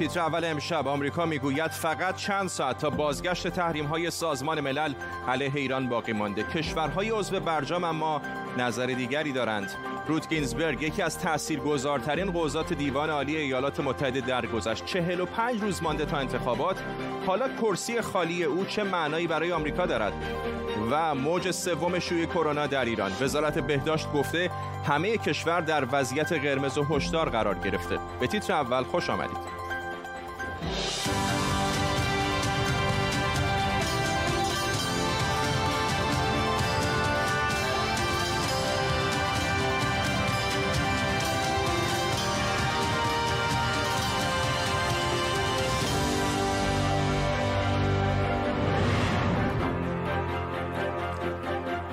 تیتر اول امشب آمریکا می‌گوید فقط چند ساعت تا بازگشت تحریم های سازمان ملل علیه ایران باقی مانده. کشورهای عضو برجام اما نظر دیگری دارند. روت گینزبرگ یکی از تاثیرگذارترین قضات دیوان عالی ایالات متحده درگذشت 45 روز مانده تا انتخابات. حالا کرسی خالی او چه معنایی برای آمریکا دارد؟ و موج سوم شیوع کرونا در ایران. وزارت بهداشت گفته همه کشور در وضعیت قرمز و هشدار قرار گرفته. به تیتر اول خوش آمدید.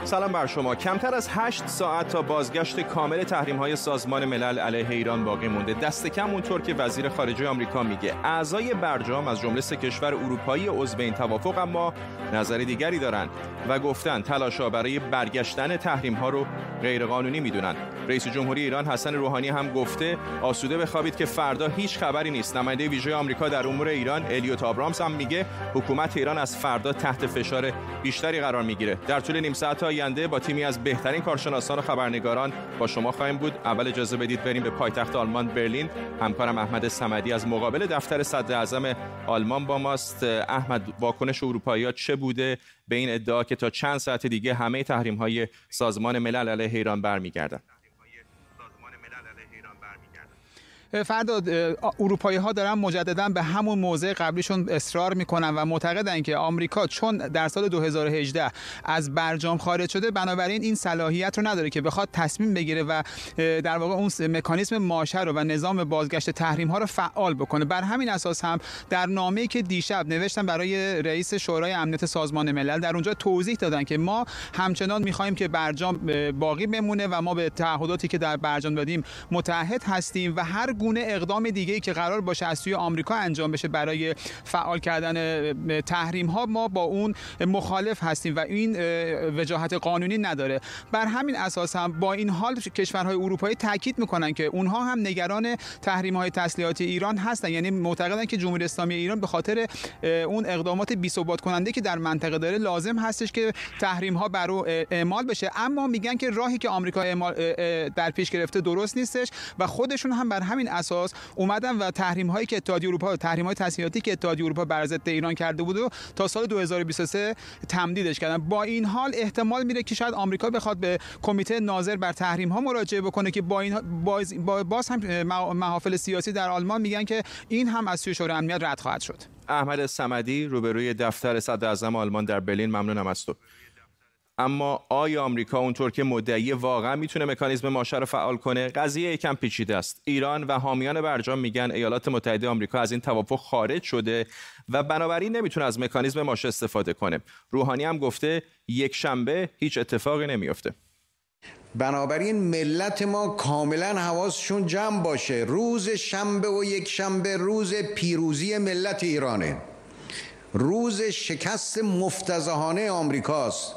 سلام بر شما. کمتر از 8 ساعت تا بازگشت کامل تحریم های سازمان ملل علیه ایران باقی مونده. دست کم اونطور که وزیر خارجه آمریکا میگه. اعضای برجام از جمله سه کشور اروپایی عضو این توافق اما نظر دیگری دارند و گفتن تلاشا برای برگشتن تحریم ها رو غیرقانونی می‌دونن. رئیس جمهوری ایران حسن روحانی هم گفته آسوده بخوابید که فردا هیچ خبری نیست. نماینده ویژه آمریکا در امور ایران الیوت آبرامز هم میگه حکومت ایران از فردا تحت فشار بیشتری قرار می‌گیره. در طول نیم ساعت آینده با تیمی از بهترین کارشناسان و خبرنگاران با شما خواهیم بود. اول اجازه بدید بریم به پایتخت آلمان برلین. همکارم احمد سمدی از مقابل دفتر صدر اعظم آلمان با ماست. احمد واکنش اروپایی چه بوده؟ به این ادعا که تا چند ساعت دیگه همه تحریم های سازمان ملل علیه ایران برمیگردن. فرداد اروپایی ها دارن مجددا به همون موضع قبلیشون اصرار می‌کنن و معتقدن که آمریکا چون در سال 2018 از برجام خارج شده بنابراین این صلاحیت رو نداره که بخواد تصمیم بگیره و در واقع اون مکانیزم ماشه رو و نظام بازگشت تحریم ها رو فعال بکنه. بر همین اساس هم در نامه‌ای که دیشب نوشتن برای رئیس شورای امنیت سازمان ملل در اونجا توضیح دادن که ما همچنان می‌خواهیم که برجام باقی بمونه و ما به تعهداتی که در برجام دادیم متحد هستیم و هر اقدام دیگه ای که قرار باشه از سوی آمریکا انجام بشه برای فعال کردن تحریم ها ما با اون مخالف هستیم و این وجاهت قانونی نداره. بر همین اساس هم با این حال کشورهای اروپایی تاکید می‌کنن که اونها هم نگران تحریم های تسلیحاتی ایران هستن. یعنی معتقدن که جمهوری اسلامی ایران به خاطر اون اقدامات بی کننده که در منطقه داره لازم هستش که تحریم ها بر اعمال بشه. اما میگن که راهی که آمریکا در پیش گرفته درست نیستش و خودشون هم بر همین اساس اومدن و تحریم هایی که اتحادیه اروپا تحریم های تسلیحاتی که اتحادیه اروپا بر ضد ایران کرده بود و تا سال 2023 تمدیدش کردن. با این حال احتمال میره که شاید آمریکا بخواد به کمیته ناظر بر تحریم ها مراجعه بکنه که با این باز, باز هم محافل سیاسی در آلمان میگن که این هم از سوی شورای امنیت رد خواهد شد. احمد صمدی روبروی دفتر صدر آلمان در برلین ممنونم از تو. اما آیا آمریکا اونطور که مدعی واقعا می‌تونه مکانیزم ماشه رو فعال کنه قضیه یکم پیچیده است. ایران و حامیان برجام میگن ایالات متحده آمریکا از این توافق خارج شده و بنابراین نمی‌تونه از مکانیزم ماشه استفاده کنه. روحانی هم گفته یک شنبه هیچ اتفاقی نمیافته. بنابراین ملت ما کاملا حواسشون جمع باشه. روز شنبه و یک شنبه روز پیروزی ملت ایرانه. روز شکست مفتزهانه آمریکاست.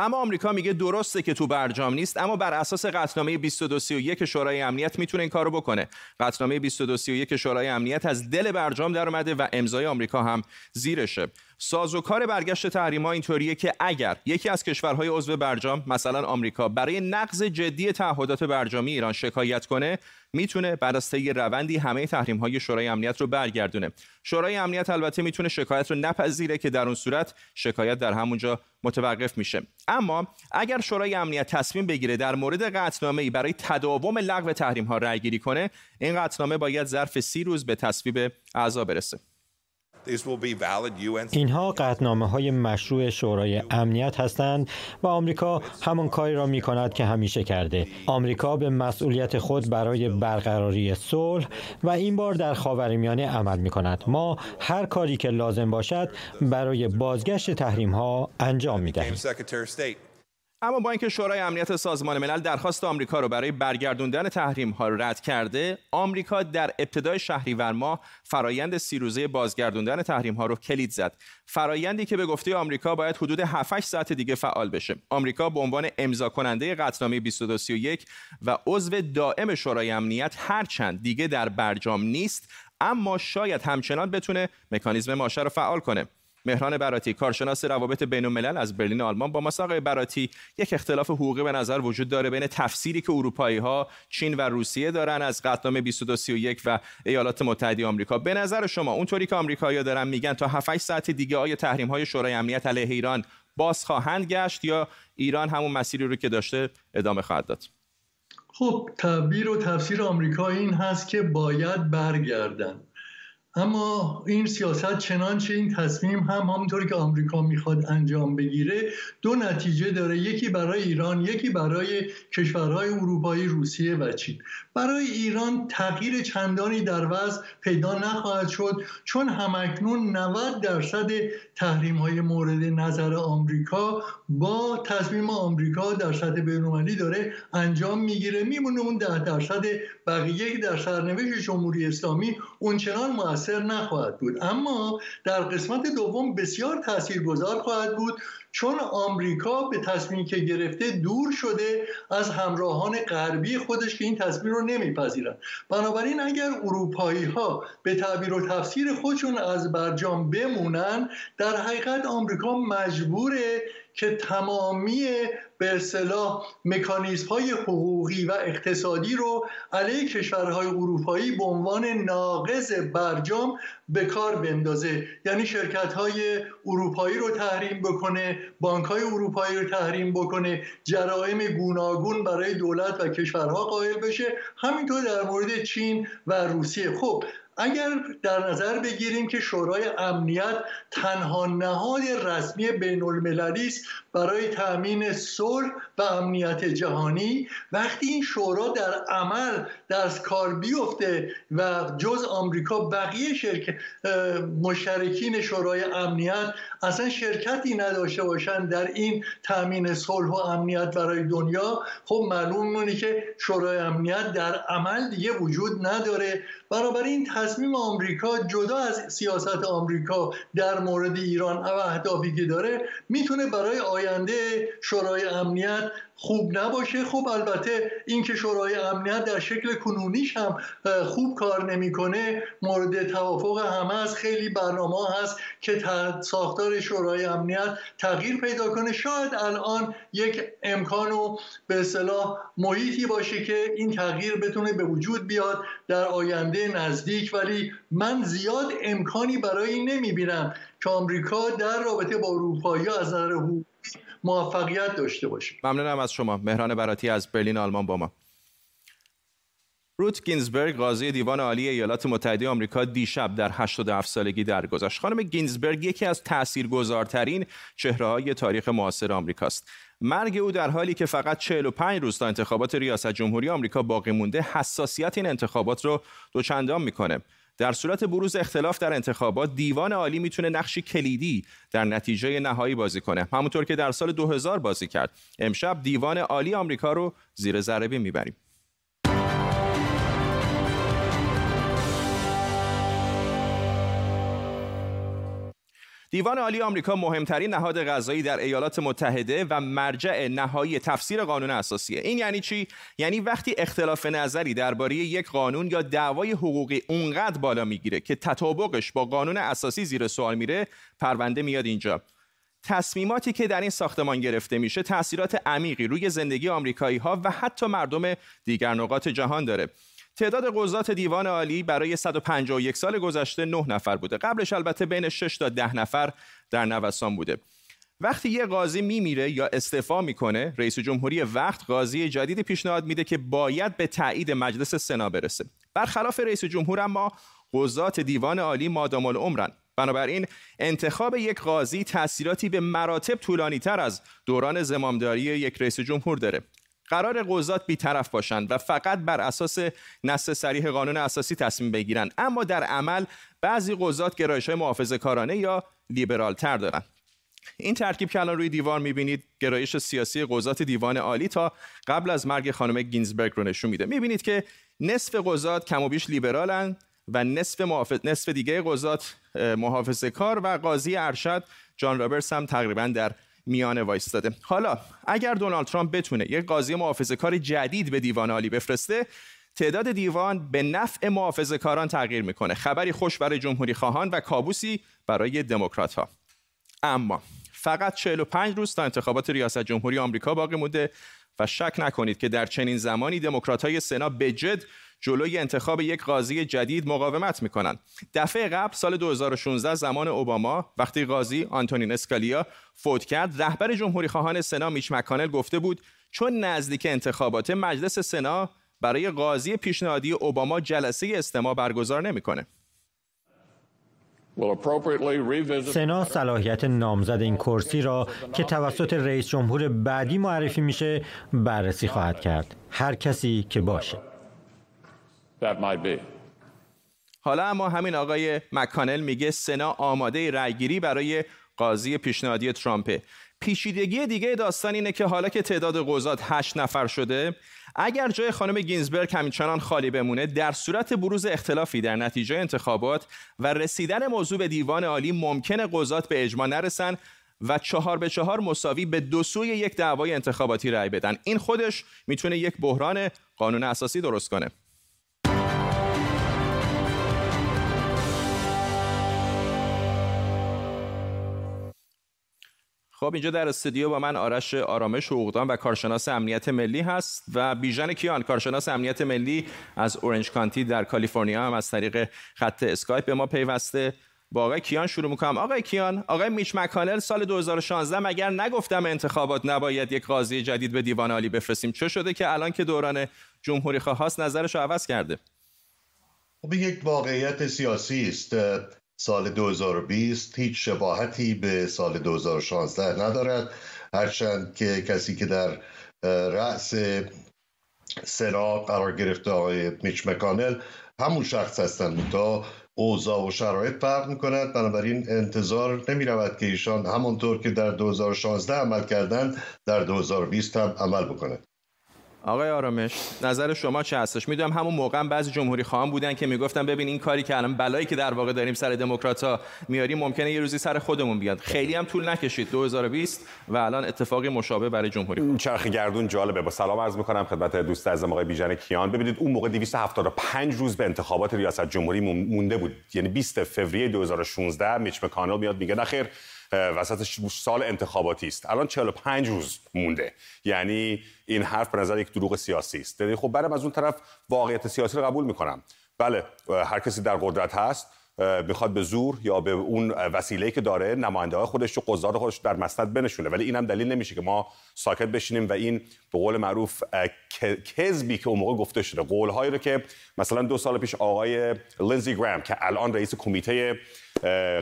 اما آمریکا میگه درسته که تو برجام نیست اما بر اساس قطعنامه 2231 شورای امنیت می‌تونه این کارو بکنه. قطعنامه 2231 شورای امنیت از دل برجام در اومده و امضای آمریکا هم زیرشه. سازوکار برگشت تحریم ها اینطوریه که اگر یکی از کشورهای عضو برجام مثلا آمریکا برای نقض جدی تعهدات برجامی ایران شکایت کنه می‌تونه بعد از طی روندی همه تحریم های شورای امنیت رو برگردونه. شورای امنیت البته می‌تونه شکایت رو نپذیره که در اون صورت شکایت در همونجا متوقف میشه. اما اگر شورای امنیت تصمیم بگیره در مورد قطعنامه برای تداوم لغو تحریم ها رأی گیری کنه این قطعنامه باید ظرف سی روز به تصویب اعضا برسه. اینها قطنامه های مشروع شورای امنیت هستند و آمریکا همان کاری را می کند که همیشه کرده. آمریکا به مسئولیت خود برای برقراری صلح و این بار در خاورمیانه عمل می کند. ما هر کاری که لازم باشد برای بازگشت تحریم ها انجام می دهیم. اما با اینکه شورای امنیت سازمان ملل درخواست آمریکا رو برای برگردوندن تحریم ها رد کرده آمریکا در ابتدای شهریور ماه فرایند سی روزه بازگردوندن تحریم ها رو کلید زد. فرایندی که به گفته آمریکا باید حدود 7 ساعت دیگه فعال بشه. آمریکا به عنوان امضا کننده قطعنامه 2231 و عضو دائم شورای امنیت هرچند دیگه در برجام نیست اما شاید همچنان بتونه مکانیزم ماشه رو فعال کنه. مهران براتی کارشناس روابط بین الملل از برلین آلمان با مساق براتی یک اختلاف حقوقی به نظر وجود داره بین تفسیری که اروپایی ها چین و روسیه دارن از قطعنامه 2231 و ایالات متحده آمریکا. به نظر شما اونطوری که آمریکایی‌ها دارن میگن تا 7 ساعت دیگه آیا تحریم های شورای امنیت علیه ایران باز خواهند گشت یا ایران همون مسیری رو که داشته ادامه خواهد داد؟ خب تعبیر و تفسیر آمریکا این هست که باید برگردن. اما این سیاست چنانچه این تصمیم هم همونطوری که آمریکا می‌خواد انجام بگیره دو نتیجه داره. یکی برای ایران یکی برای کشورهای اروپایی روسیه و چین. برای ایران تغییر چندانی در وضع پیدا نخواهد شد چون همکنون 90 درصد تحریم های مورد نظر آمریکا با تصمیم آمریکا در سطح بینالمللی داره انجام می‌گیره. میمونه اون ده درصد بقیه در سرنوشت جمهوری اسلامی. اونچنان موثر نخواهد بود. اما در قسمت دوم بسیار تاثیرگذار خواهد بود چون آمریکا به تصمیمی که گرفته دور شده از همراهان غربی خودش که این تصمیم رو نمیپذیرن. بنابراین اگر اروپایی ها به تعبیر و تفسیر خودشون از برجام بمونن در حقیقت آمریکا مجبوره که تمامی به اصطلاح مکانیزم های حقوقی و اقتصادی رو علیه کشورهای اروپایی به عنوان ناقض برجام به کار بندازه. یعنی شرکت های اروپایی رو تحریم بکنه بانک های اروپایی رو تحریم بکنه جرائم گوناگون برای دولت و کشورها قائل بشه. همینطور در مورد چین و روسیه. خب اگر در نظر بگیریم که شورای امنیت تنها نهاد رسمی بین المللی است برای تأمین صلح و امنیت جهانی وقتی این شورا در عمل در کار بیفته و جز آمریکا بقیه شرکت مشترکین شورای امنیت اصلا شرکتی نداشته باشند در این تأمین صلح و امنیت برای دنیا خب معلوم مونه که شورای امنیت در عمل دیگه وجود نداره. این تصمیم آمریکا جدا از سیاست آمریکا در مورد ایران و اهدافی که داره می‌تونه برای آینده شورای امنیت خوب نباشه. خب البته اینکه شورای امنیت در شکل کنونیش هم خوب کار نمی‌کنه مورد توافق همه از خیلی برنامه هست که ساختار شورای امنیت تغییر پیدا کنه. شاید الان یک امکان و به اصطلاح محیطی باشه که این تغییر بتونه به وجود بیاد در آینده نزدیک. ولی من زیاد امکانی برای این نمی‌بینم که آمریکا در رابطه با اروپایی از نظر موفقیت داشته باشیم ممنونم از شما مهران براتی از برلین آلمان با ما روت گینزبرگ قاضی دیوان عالی ایالات متحده آمریکا دیشب در 87 سالگی درگذشت. خانم گینزبرگ یکی از تاثیرگذارترین چهره‌های تاریخ معاصر آمریکاست. مرگ او در حالی که فقط 45 روز تا انتخابات ریاست جمهوری آمریکا باقی مونده حساسیت این انتخابات رو دوچندان می‌کنه. در صورت بروز اختلاف در انتخابات دیوان عالی می‌تونه نقشی کلیدی در نتیجه نهایی بازی کنه. همونطور که در سال 2000 بازی کرد. امشب دیوان عالی آمریکا رو زیر ذره می‌بریم. دیوان عالی آمریکا مهمترین نهاد قضایی در ایالات متحده و مرجع نهایی تفسیر قانون اساسیه این یعنی چی؟ یعنی وقتی اختلاف نظری درباره یک قانون یا دعوای حقوقی اونقدر بالا می‌گیره که تطابقش با قانون اساسی زیر سوال میره پرونده میاد اینجا. تصمیماتی که در این ساختمان گرفته میشه تاثیرات عمیقی روی زندگی آمریکایی ها و حتی مردم دیگر نقاط جهان داره. تعداد قضات دیوان عالی برای 151 سال گذشته 9 نفر بوده. قبلش البته بین 6 تا 10 نفر در نوسان بوده. وقتی یه قاضی میمیره یا استعفا می‌کنه رئیس جمهوری وقت قاضی جدید پیشنهاد میده که باید به تایید مجلس سنا برسه. برخلاف رئیس جمهور اما قضات دیوان عالی مادام العمرن. بنابراین انتخاب یک قاضی تاثیراتی به مراتب طولانی تر از دوران زمامداری یک رئیس جمهور داره. قرار قضات بیطرف باشند و فقط بر اساس نص سریح قانون اساسی تصمیم بگیرند. اما در عمل بعضی قضات گرایش های محافظه کارانه یا لیبرال تر دارند. این ترکیب که الان روی دیوار می‌بینید گرایش سیاسی قضات دیوان عالی تا قبل از مرگ خانم گینزبرگ رو نشون میده. می‌بینید که نصف قضات کم و بیش لیبرالن و نصف, محافظ... نصف دیگه قضات محافظه کار و قاضی ارشد جان رابرتس هم تقریبا در میانه وایستاده. حالا اگر دونالد ترامپ بتونه یک قاضی محافظه کار جدید به دیوان عالی بفرسته تعداد دیوان به نفع محافظه کاران تغییر می‌کنه. خبری خوش برای جمهوری خواهان و کابوسی برای دموکرات ها اما فقط 45 روز تا انتخابات ریاست جمهوری آمریکا باقی مونده و شک نکنید که در چنین زمانی دموکرات های سنا به جد جلوی انتخاب یک قاضی جدید مقاومت می‌کنند. دفعه قبل سال 2016 زمان اوباما وقتی قاضی آنتونین اسکالیا فوت کرد رهبر جمهوری خواهان سنا میچ مکانل گفته بود چون نزدیک انتخابات مجلس سنا برای قاضی پیشنهادی اوباما جلسه استماع برگزار نمی‌کنه. سنا صلاحیت نامزد این کرسی را که توسط رئیس جمهور بعدی معرفی میشه بررسی خواهد کرد هر کسی که باشه حالا اما همین آقای مکانل میگه سنا آماده رأیگیری برای قاضی پیشنهادی ترامپه. پیچیدگی دیگه داستان اینه که حالا که تعداد قضات هشت نفر شده اگر جای خانم گینزبرگ همچنان خالی بمونه در صورت بروز اختلافی در نتیجه انتخابات و رسیدن موضوع به دیوان عالی ممکن قضات به اجماع نرسن و چهار به چهار مساوی به دو سوی یک دعوای انتخاباتی رأی بدن. این خودش می‌تونه یک بحران قانون اساسی درست کنه. خب اینجا در استودیو با من آرش آرامش حقوقدان و کارشناس امنیت ملی هست و بیژن کیان کارشناس امنیت ملی از اورنج کانتی در کالیفرنیا هم از طریق خط اسکایپ به ما پیوسته. با آقای کیان شروع می‌کنم. آقای کیان آقای میچ مکانل سال 2016 مگر نگفت انتخابات نباید یک قاضی جدید به دیوان عالی بفرستیم؟ چه شده که الان که دوران جمهوری خواهاست نظرش رو عوض کرده؟ خب یک واقعیت سیاسی است. سال 2020 هیچ شباهتی به سال 2016 ندارد. هرچند که کسی که در رأس سنا قرار گرفته آقای میچ مکانل همون شخص هستند تا اوضاع و شرایط فرق می‌کند. بنابراین انتظار نمی رود که ایشان همونطور که در 2016 عمل کردند در 2020 هم عمل بکنند آقای آرامش نظر شما چه هستش؟ می‌دونم همون موقع بعضی جمهوری خواهان بودن که می‌گفتن ببین این کاری که الان بلایی که در واقع داریم سر دموکرات‌ها میاریم ممکنه یه روزی سر خودمون بیاد. خیلی هم طول نکشید. 2020 و الان اتفاقی مشابه برای جمهوری خواهان. چرخ گردون جالبه. با سلام عرض می‌کنم خدمت دوست عزیزم آقای بیژن کیان. ببینید اون موقع 275 روز به انتخابات ریاست جمهوری مونده بود. یعنی 20 فوریه 2016 میچ مکانل میاد میگه نخیر وسط سال انتخاباتی است. الان 45 روز مونده. یعنی این حرف به نظر یک دروغ سیاسی است. یعنی خب برم از اون طرف واقعیت سیاسی رو قبول می‌کنم. بله هر کسی در قدرت هست می‌خواد به زور یا به اون وسیله که داره نماینده های خودش و قضات خودش در مسند بنشونه. ولی اینم دلیل نمیشه که ما ساکت بشینیم و این به قول معروف کذبی که اون موقع گفته شده. قولهایی رو که مثلا دو سال پیش آقای لینزی گرام که الان رئیس کمیته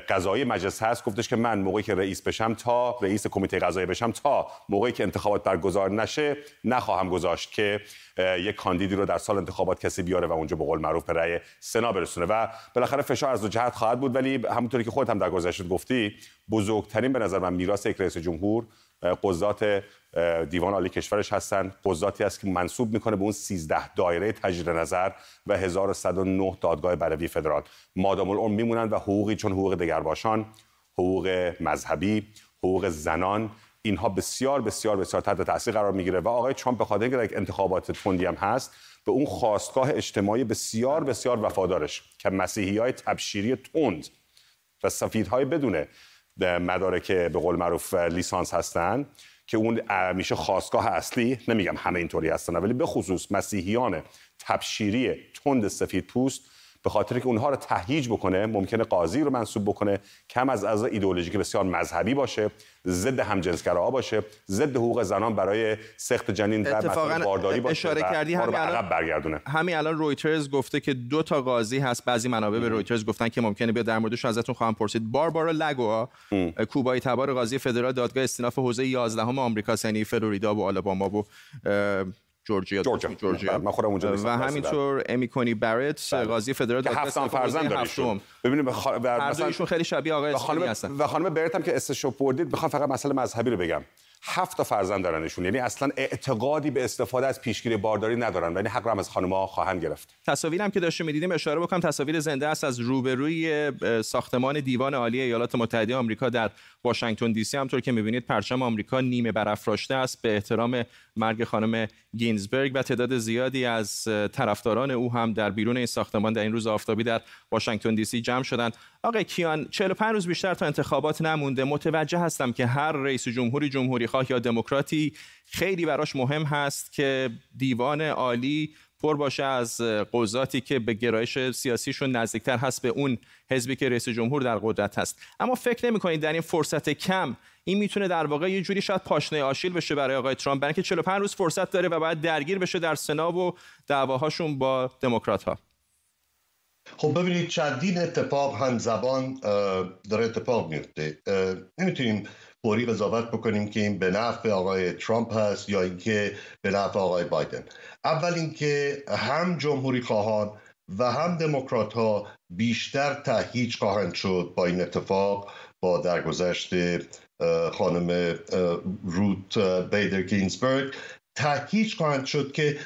قضایی مجلس هست. گفتش که من موقعی که رئیس بشم تا رئیس کمیته قضایی بشم تا موقعی که انتخابات برگزار نشه نخواهم گذاشت که یک کاندیدی رو در سال انتخابات کسی بیاره و اونجا به قول معروف به رأی سنا برسونه. و بالاخره فشار از دو جهت خواهد بود ولی همونطوری که خودت هم در گذشته گفتی بزرگترین به نظر من میراث یک رئیس جمهور قضات دیوان عالی کشورش هستن. قضاتی است که منصوب می‌کنه به اون 13 دایره تجدید نظر و 1109 دادگاه بلوی فدرال. مادام العمر میمونن و حقوقی چون حقوق دگرباشان حقوق مذهبی حقوق زنان اینها بسیار بسیار بسیار تحت تاثیر قرار می‌گیره. و آقای ترامپ به خاطر اینکه انتخابات تندی هم هست به اون خواستگاه اجتماعی بسیار بسیار وفادارش که مسیحی های تبشیری تند و سفیدهای بدون مدارک به قول معروف لیسانس هستند که اون میشه خواستگاه اصلی نمیگم همه اینطوری هستن ولی به خصوص مسیحیان تبشیری تند سفید پوست به خاطر که اونها رو تهییج بکنه ممکنه قاضی رو منصوب بکنه کم از از ایدئولوژی که بسیار مذهبی باشه ضد همجنسگراها باشه ضد حقوق زنان برای سخت جنین در مسائل بارداری باشه اشاره کردی همین الان برگردونه. همین الان رویترز گفته که دو تا قاضی هست بعضی منابع به رویترز گفتن که ممکنه بیاد در موردش ازتون خواهم پرسید. باربارا لگوا کوبایی تبار قاضی فدرال دادگاه استیناف حوزه 11 آمریکا یعنی فلوریدا و آلاباما و جورجیا جورجیا, جورجیا. من خودم اونجا و همینطور امیکونی بارت بله. قاضی فدرال که هفت فرزند ایشون. ببینید. مثلا ایشون خیلی شبیه آقای خانم هستن. و خانم برت هم که استشو بردید بخوام فقط مسئله مذهبی رو بگم. هفت تا فرزند دارن ایشون. یعنی اصلا اعتقادی به استفاده از پیشگیری بارداری ندارن ولی حق هم از خانم‌ها خواهند گرفت. تصاویرم که داشتیم می‌دیدیم اشاره بکنم تصاویر زنده است از روبروی ساختمان دیوان عالی ایالات متحده آمریکا در واشنگتن دی سی. همطور که می‌بینید پرچم آمریکا نیمه برافراشته است. به احترام مرگ خانم گینزبرگ و تعداد زیادی از طرفداران او هم در بیرون این ساختمان در این روز آفتابی در واشنگتن دی سی جمع شدند. آقای کیان 45 روز بیشتر تا انتخابات نمونده. متوجه هستم که هر رئیس جمهوری جمهوری خواه یا دموکراتی خیلی براش مهم هست که دیوان عالی پر باشه از قضاتی که به گرایش سیاسیشون نزدیکتر هست به اون حزبی که رئیس جمهور در قدرت هست. اما فکر نمی کنید در این فرصت کم این می‌تونه در واقع یه جوری شاید پاشنه آشیل بشه برای آقای ترامپ. برای اینکه 45 روز فرصت داره و باید درگیر بشه در سنا و دعواهاشون با دموکرات ها خب ببینید چندین اتفاق هم زبان داره اتفاق میفته. نمی‌تونیم فوری قضاوت بکنیم که این به نفع آقای ترامپ هست یا اینکه به نفع آقای بایدن. اول اینکه هم جمهوری خواهان و هم دموکرات ها بیشتر تهیج خواهند شد با این اتفاق با درگذشت خانم روت بیدر گینزبرگ. تهیج خواهند شد که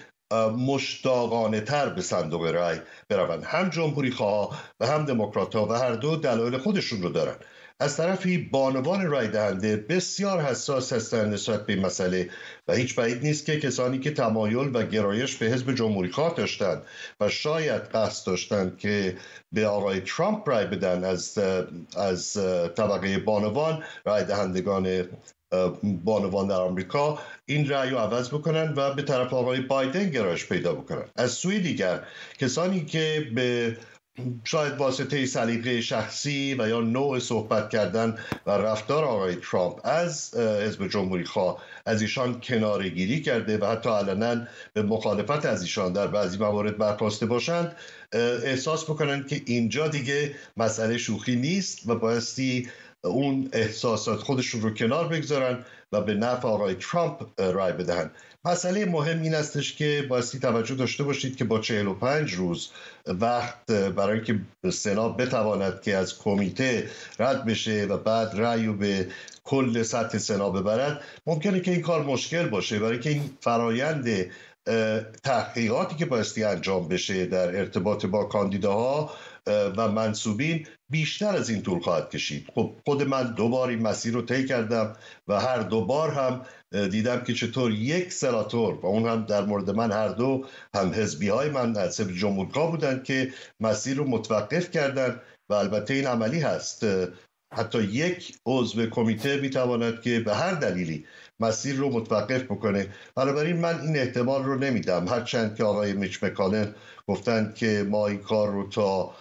مشتاقانه تر به صندوق رای بروند. هم جمهوری خواه و هم دموکرات ها و هر دو دلایل خودشون رو دارن. از طرفی بانوان رای دهنده بسیار حساس هستند نسبت به مسئله و هیچ بعید نیست که کسانی که تمایل و گرایش به حزب جمهوری خواه داشتند و شاید قصد داشتند که به آقای ترامپ رای بدن از از طبقه بانوان رای دهندگان بانوان در آمریکا این رأی رو عوض بکنن و به طرف آقای بایدن گرایش پیدا بکنن. از سوی دیگر کسانی که به شاید واسطه سلیقه شخصی و یا نوع صحبت کردن و رفتار آقای ترامپ از حزب جمهوری خواه از ایشان کناره گیری کرده و حتی علنا به مخالفت از ایشان در بعضی موارد برخواسته باشند احساس بکنند که اینجا دیگه مسئله شوخی نیست و بایستی اون احساسات خودشون رو کنار بگذارن و به نفع آقای ترامپ رای بدهند. مسئله مهم این استش که بایستی توجه داشته باشید که با 45 روز وقت برای اینکه سنا بتواند که از کمیته رد بشه و بعد رأی به کل سطح سنا ببرد ممکنه که این کار مشکل باشه. برای که این فرایند تحقیقاتی که بایستی انجام بشه در ارتباط با کاندیداها و منصوبین بیشتر از این طول خواهد کشید. خب خود من دو بار این مسیر رو طی کردم و هر دو بار هم دیدم که چطور یک سناتور و اون هم در مورد من هر دو هم حزبی های من از حزب جمهورخواه بودن که مسیر رو متوقف کردن و البته این عملی هست. حتی یک عضو کمیته می‌تواند که به هر دلیلی مسیر رو متوقف بکنه. بنابراین من این احتمال رو نمیدم. هرچند که آقای میچ مکالن گفتند که ما این کار رو تا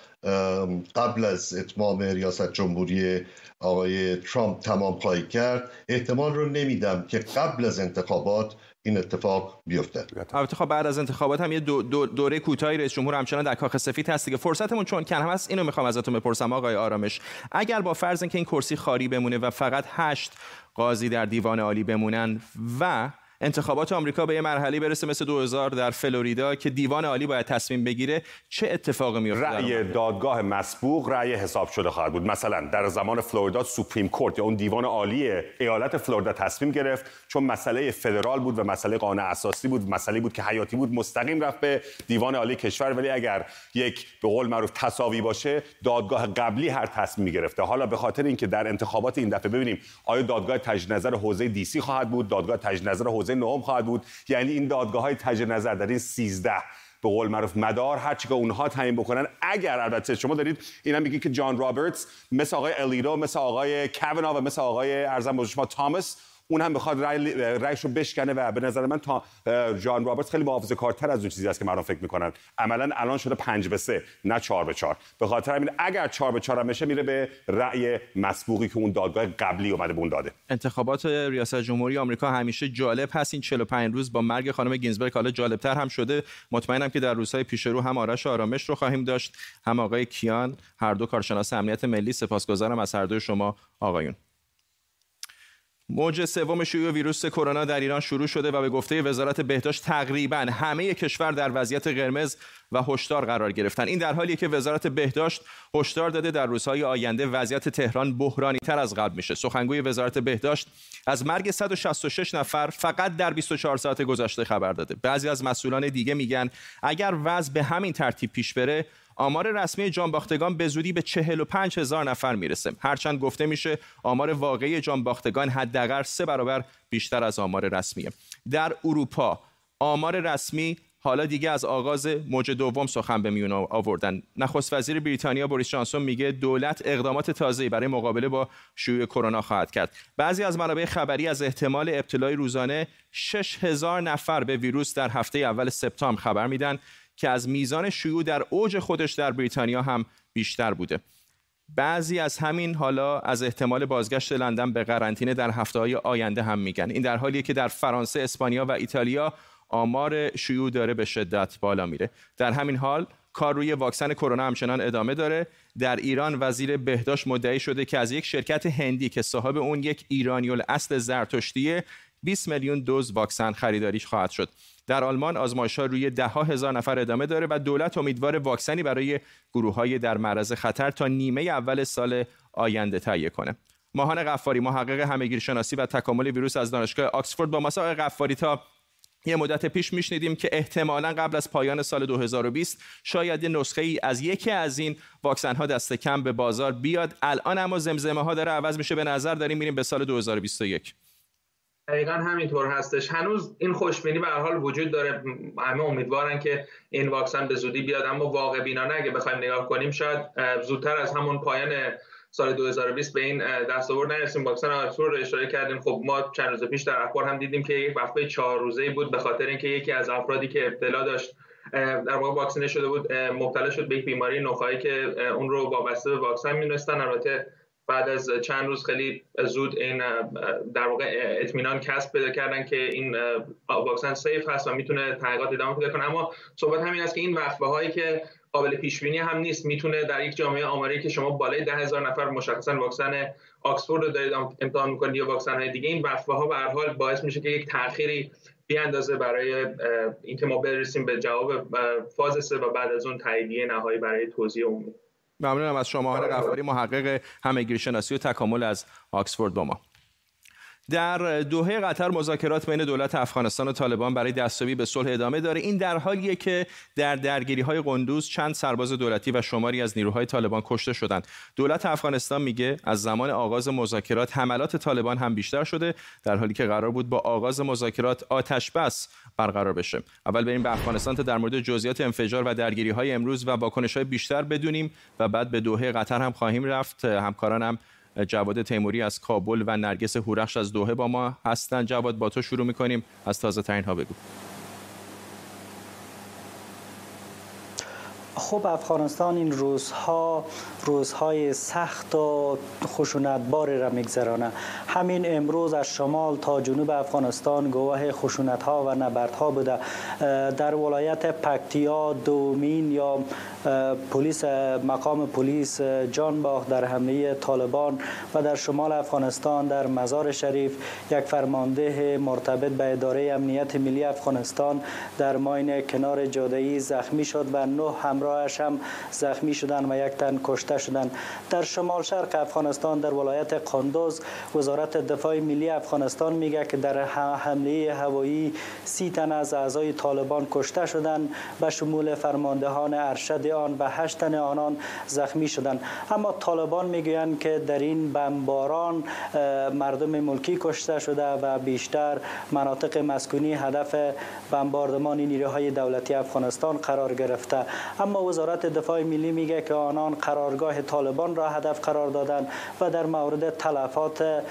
قبل از اتمام ریاست جمهوری آقای ترامپ تمام خواهی کرد احتمال رو نمیدم که قبل از انتخابات این اتفاق بیفته. البته خب بعد از انتخابات هم یه دو دو دوره کوتاهی رئیس جمهور همچنان در کاخ سفید هست دیگه. فرصتمون چون کم هست اینو می‌خوام ازتون بپرسم آقای آرامش. اگر با فرض اینکه این کرسی خالی بمونه و فقط هشت قاضی در دیوان عالی بمونن و انتخابات آمریکا به یه مرحله برسه مثل 2000 در فلوریدا که دیوان عالی باید تصمیم بگیره چه اتفاقی میفته رأی دادگاه مسبوق رأی حساب شده خواهد بود. مثلا در زمان فلوریدا سوپریم کورت یا اون دیوان عالی ایالت فلوریدا تصمیم گرفت چون مسئله فدرال بود و مسئله قانون اساسی بود مسئله بود که حیاتی بود مستقیم رفت به دیوان عالی کشور. ولی اگر یک به قول معروف تساوی باشه دادگاه قبلی هر تصمیم گرفته. حالا به خاطر اینکه در انتخابات این دفعه ببینیم آیا دادگاه تجدید نظر حوزه دی سی خواهد بود؟ دادگاه تجدید نظر حوزه حوزه نهم خواهد بود. یعنی این دادگاه های تجه نظر در این 13 به قول معروف مدار هر که اونها تعیین بکنن. اگر البته شما دارید اینا میگید که جان رابرتس مثل آقای الیرو مثل آقای کونا و مثل آقای ارزم شما تامس اون هم بخواد رای رایش رو بشکنه و به نظر من تا جان رابرتس خیلی محافظه کارتر از اون چیزی است که مردم فکر می‌کنن. عملا الان شده 5 به 3 نه 4 به 4 به خاطر همین اگر 4 به 4 هم بشه میره به رأی مسبوقی که اون دادگاه قبلی اومده به اون داده. انتخابات ریاست جمهوری آمریکا همیشه جالب هست. این 45 روز با مرگ خانم گینزبرگ حالا جالبتر هم شده. مطمئنم که در روزهای پیش رو هم آرش آرامش رو خواهیم داشت. هم آقای کیان هر دو کارشناس امنیت ملی سپاسگزارم از هر دو شما آقایون. موج سوم شیوع ویروس کرونا در ایران شروع شده و به گفته وزارت بهداشت تقریبا همه کشور در وضعیت قرمز و هشدار قرار گرفتن. این در حالیه که وزارت بهداشت هشدار داده در روزهای آینده وضعیت تهران بحرانی تر از قبل میشه. سخنگوی وزارت بهداشت از مرگ 166 نفر فقط در 24 ساعت گذشته خبر داده. بعضی از مسئولان دیگه میگن اگر وضع به همین ترتیب پیش بره آمار رسمی جانباختگان به زودی به 45 هزار نفر می‌رسه. هرچند گفته میشه آمار واقعی جانباختگان حداقل سه برابر بیشتر از آمار رسمیه در اروپا آمار رسمی حالا دیگه از آغاز موج دوم سخن به میون آوردن. نخست وزیر بریتانیا بوریس جانسون میگه دولت اقدامات تازه‌ای برای مقابله با شیوع کرونا خواهد کرد. بعضی از منابع خبری از احتمال ابتلای روزانه 6000 نفر به ویروس در هفته اول سپتامبر خبر میدن. که از میزان شیوع در اوج خودش در بریتانیا هم بیشتر بوده. بعضی از همین حالا از احتمال بازگشت لندن به قرنطینه در هفته های آینده هم میگن. این در حالیه که در فرانسه، اسپانیا و ایتالیا آمار شیوع داره به شدت بالا میره. در همین حال کار روی واکسن کرونا همچنان ادامه داره. در ایران وزیر بهداشت مدعی شده که از یک شرکت هندی که صاحب اون یک ایرانی اصل زرتشتیه 20 میلیون دوز واکسن خریداریش خواهد شد. در آلمان آزمایش ها روی ده ها هزار نفر ادامه داره و دولت امیدوار واکسنی برای گروه های در معرض خطر تا نیمه اول سال آینده تهیه کنه. ماهان قفاری محقق همهگیرشناسی و تکامل ویروس از دانشگاه آکسفورد با مسائل قفاری تا یه مدت پیش میشنیدیم که احتمالا قبل از پایان سال 2020 شاید نسخه ای از یکی از این واکسن ها دست کم به بازار بیاد. الان اما زمزمه ها داره عوض میشه. به نظر داریم میریم به سال 2021 دقیقا همینطور هستش. هنوز این خوشبینی به حال وجود داره. همه امیدوارن که این واکسن به زودی بیاد اما واقع بینانه اگه بخوایم نگاه کنیم شاید زودتر از همون پایان سال 2020 به این دستاورد نرسیم. واکسن آرتور رو اشاره کردیم. خب ما چند روز پیش در اخبار هم دیدیم که یک وقفه چهار روزه بود به خاطر اینکه یکی از افرادی که ابتلا داشت در واقع واکسینه شده بود مبتلا شد به یک بیماری نخایی که اون رو وابسته به واکسن می‌دونستن البته بعد از چند روز خیلی زود این در واقع اطمینان کسب پیدا کردن که این واکسن سیف هست و می‌تونه تحقیقات ادامه پیدا کنه. اما صحبت همین است که این وقفه هایی که قابل پیش بینی هم نیست می‌تونه در یک جامعه آماری که شما بالای ده هزار نفر مشخصا واکسن آکسفورد رو دارید امتحان می‌کنید یا واکسن های دیگه این وقفه ها به هر حال باعث میشه که یک تأخیری اندازه برای اینکه ما برسیم به جواب فاز سه و بعد از اون تاییدیه نهایی برای توضیح عمومی. ممنونم از شما غفاری. محقق همگیری شناسی و تکامل از آکسفورد با ما. در دوحه قطر مذاکرات بین دولت افغانستان و طالبان برای دستیابی به صلح ادامه داره. این در حالیه که در درگیری های قندوز چند سرباز دولتی و شماری از نیروهای طالبان کشته شدند. دولت افغانستان میگه از زمان آغاز مذاکرات حملات طالبان هم بیشتر شده در حالی که قرار بود با آغاز مذاکرات آتش بس برقرار بشه. اول بریم به افغانستان تا در مورد جزئیات انفجار و درگیری های امروز و واکنش های بیشتر بدونیم و بعد به دوحه قطر هم خواهیم رفت. همکارانم جواد تیموری از کابل و نرگس هورخش از دوحه با ما هستند جواد با تو شروع می‌کنیم. از تازه ترین ها بگو. خب افغانستان این روزها روزهای سخت و خشونتبار را میگذرانه. همین امروز از شمال تا جنوب افغانستان گواه خشونت ها و نبرد ها بوده در ولایت پکتیا دومین یا پلیس مقام پلیس جانباخ در حمله طالبان و در شمال افغانستان در مزار شریف یک فرمانده مرتبط به اداره امنیت ملی افغانستان در ماین کنار جادهی زخمی شد و نه همراهش هم زخمی شدند و یک تن کشته شدند در شمال شرق افغانستان در ولایت قندوز وزارت دفاع ملی افغانستان میگه که در حمله هوایی سی تن از اعضای طالبان کشته شدند به شمول فرماندهان ارشد آن و هشت تن آنان زخمی شدند. اما طالبان می‌گویند که در این بمباران مردم ملکی کشته شده و بیشتر مناطق مسکونی هدف بمباردمان نیروهای دولتی افغانستان قرار گرفته. اما وزارت دفاع ملی میگه که آنان قرارگاه طالبان را هدف قرار دادند و در مورد تلفات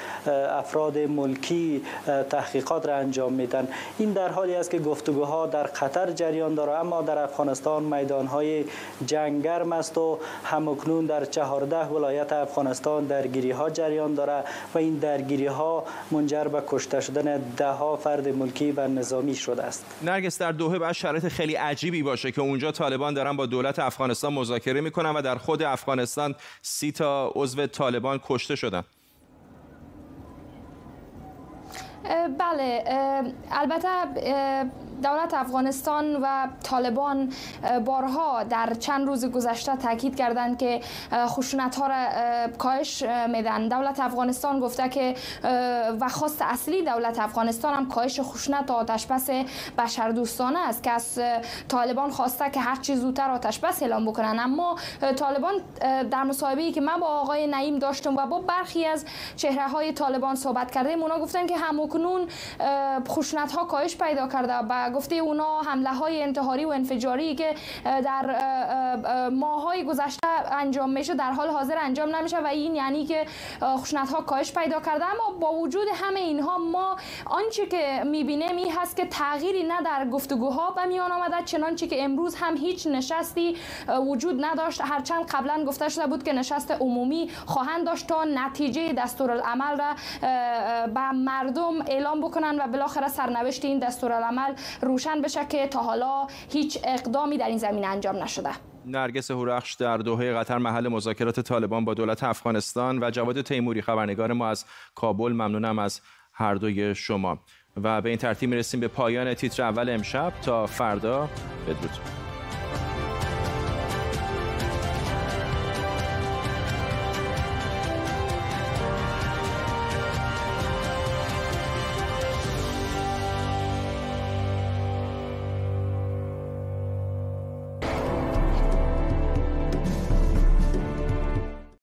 افراد ملکی تحقیقات را انجام میدن. این در حالی است که گفتگوها در قطر جریان داره اما در افغانستان میدانهای جنگ گرم است و همکنون در چهارده ولایت افغانستان درگیری ها جریان داره و این درگیری ها منجر به کشته شدن ده ها فرد ملکی و نظامی شده است. نرگس در دوحه باید شرایط خیلی عجیبی باشه که اونجا طالبان دارن با دولت افغانستان مذاکره می‌کنن و در خود افغانستان سی تا عضو طالبان کشته شدن. بله البته دولت افغانستان و طالبان بارها در چند روز گذشته تاکید کردند که خشونت ها را کاهش میدن دولت افغانستان گفته که و خواست اصلی دولت افغانستان هم کاهش خشونت آتش بس بشردوستانه است. که از طالبان خواسته که هر چی زودتر آتش بس اعلام بکنن. اما طالبان در مصاحبه‌ای که من با آقای نعیم داشتم و با برخی از چهره های طالبان صحبت کردیم اونا گفتن که همکنون خشونت ها کاهش پیدا کرده و گفته اونا حمله های انتحاری و انفجاری که در ماه های گذشته انجام میشه در حال حاضر انجام نمیشه و این یعنی که خشونت ها کاهش پیدا کرده. اما با وجود همه اینها ما آنچه که می‌بینیم این هست که تغییری نه در گفتگوها و میان آمده چنانچه که امروز هم هیچ نشستی وجود نداشت. هرچند قبلا گفته شده بود که نشست عمومی خواهند داشت تا نتیجه دستورالعمل را به مردم اعلام بکنن و بالاخره سرنوشت این دستورالعمل روشن بشه که تا حالا هیچ اقدامی در این زمین انجام نشده. نرگس هورخش در دوحه قطر محل مذاکرات طالبان با دولت افغانستان و جواد تیموری خبرنگار ما از کابل. ممنونم از هر دوی شما. و به این ترتیب می‌رسیم به پایان تیتر اول امشب. تا فردا بدرود.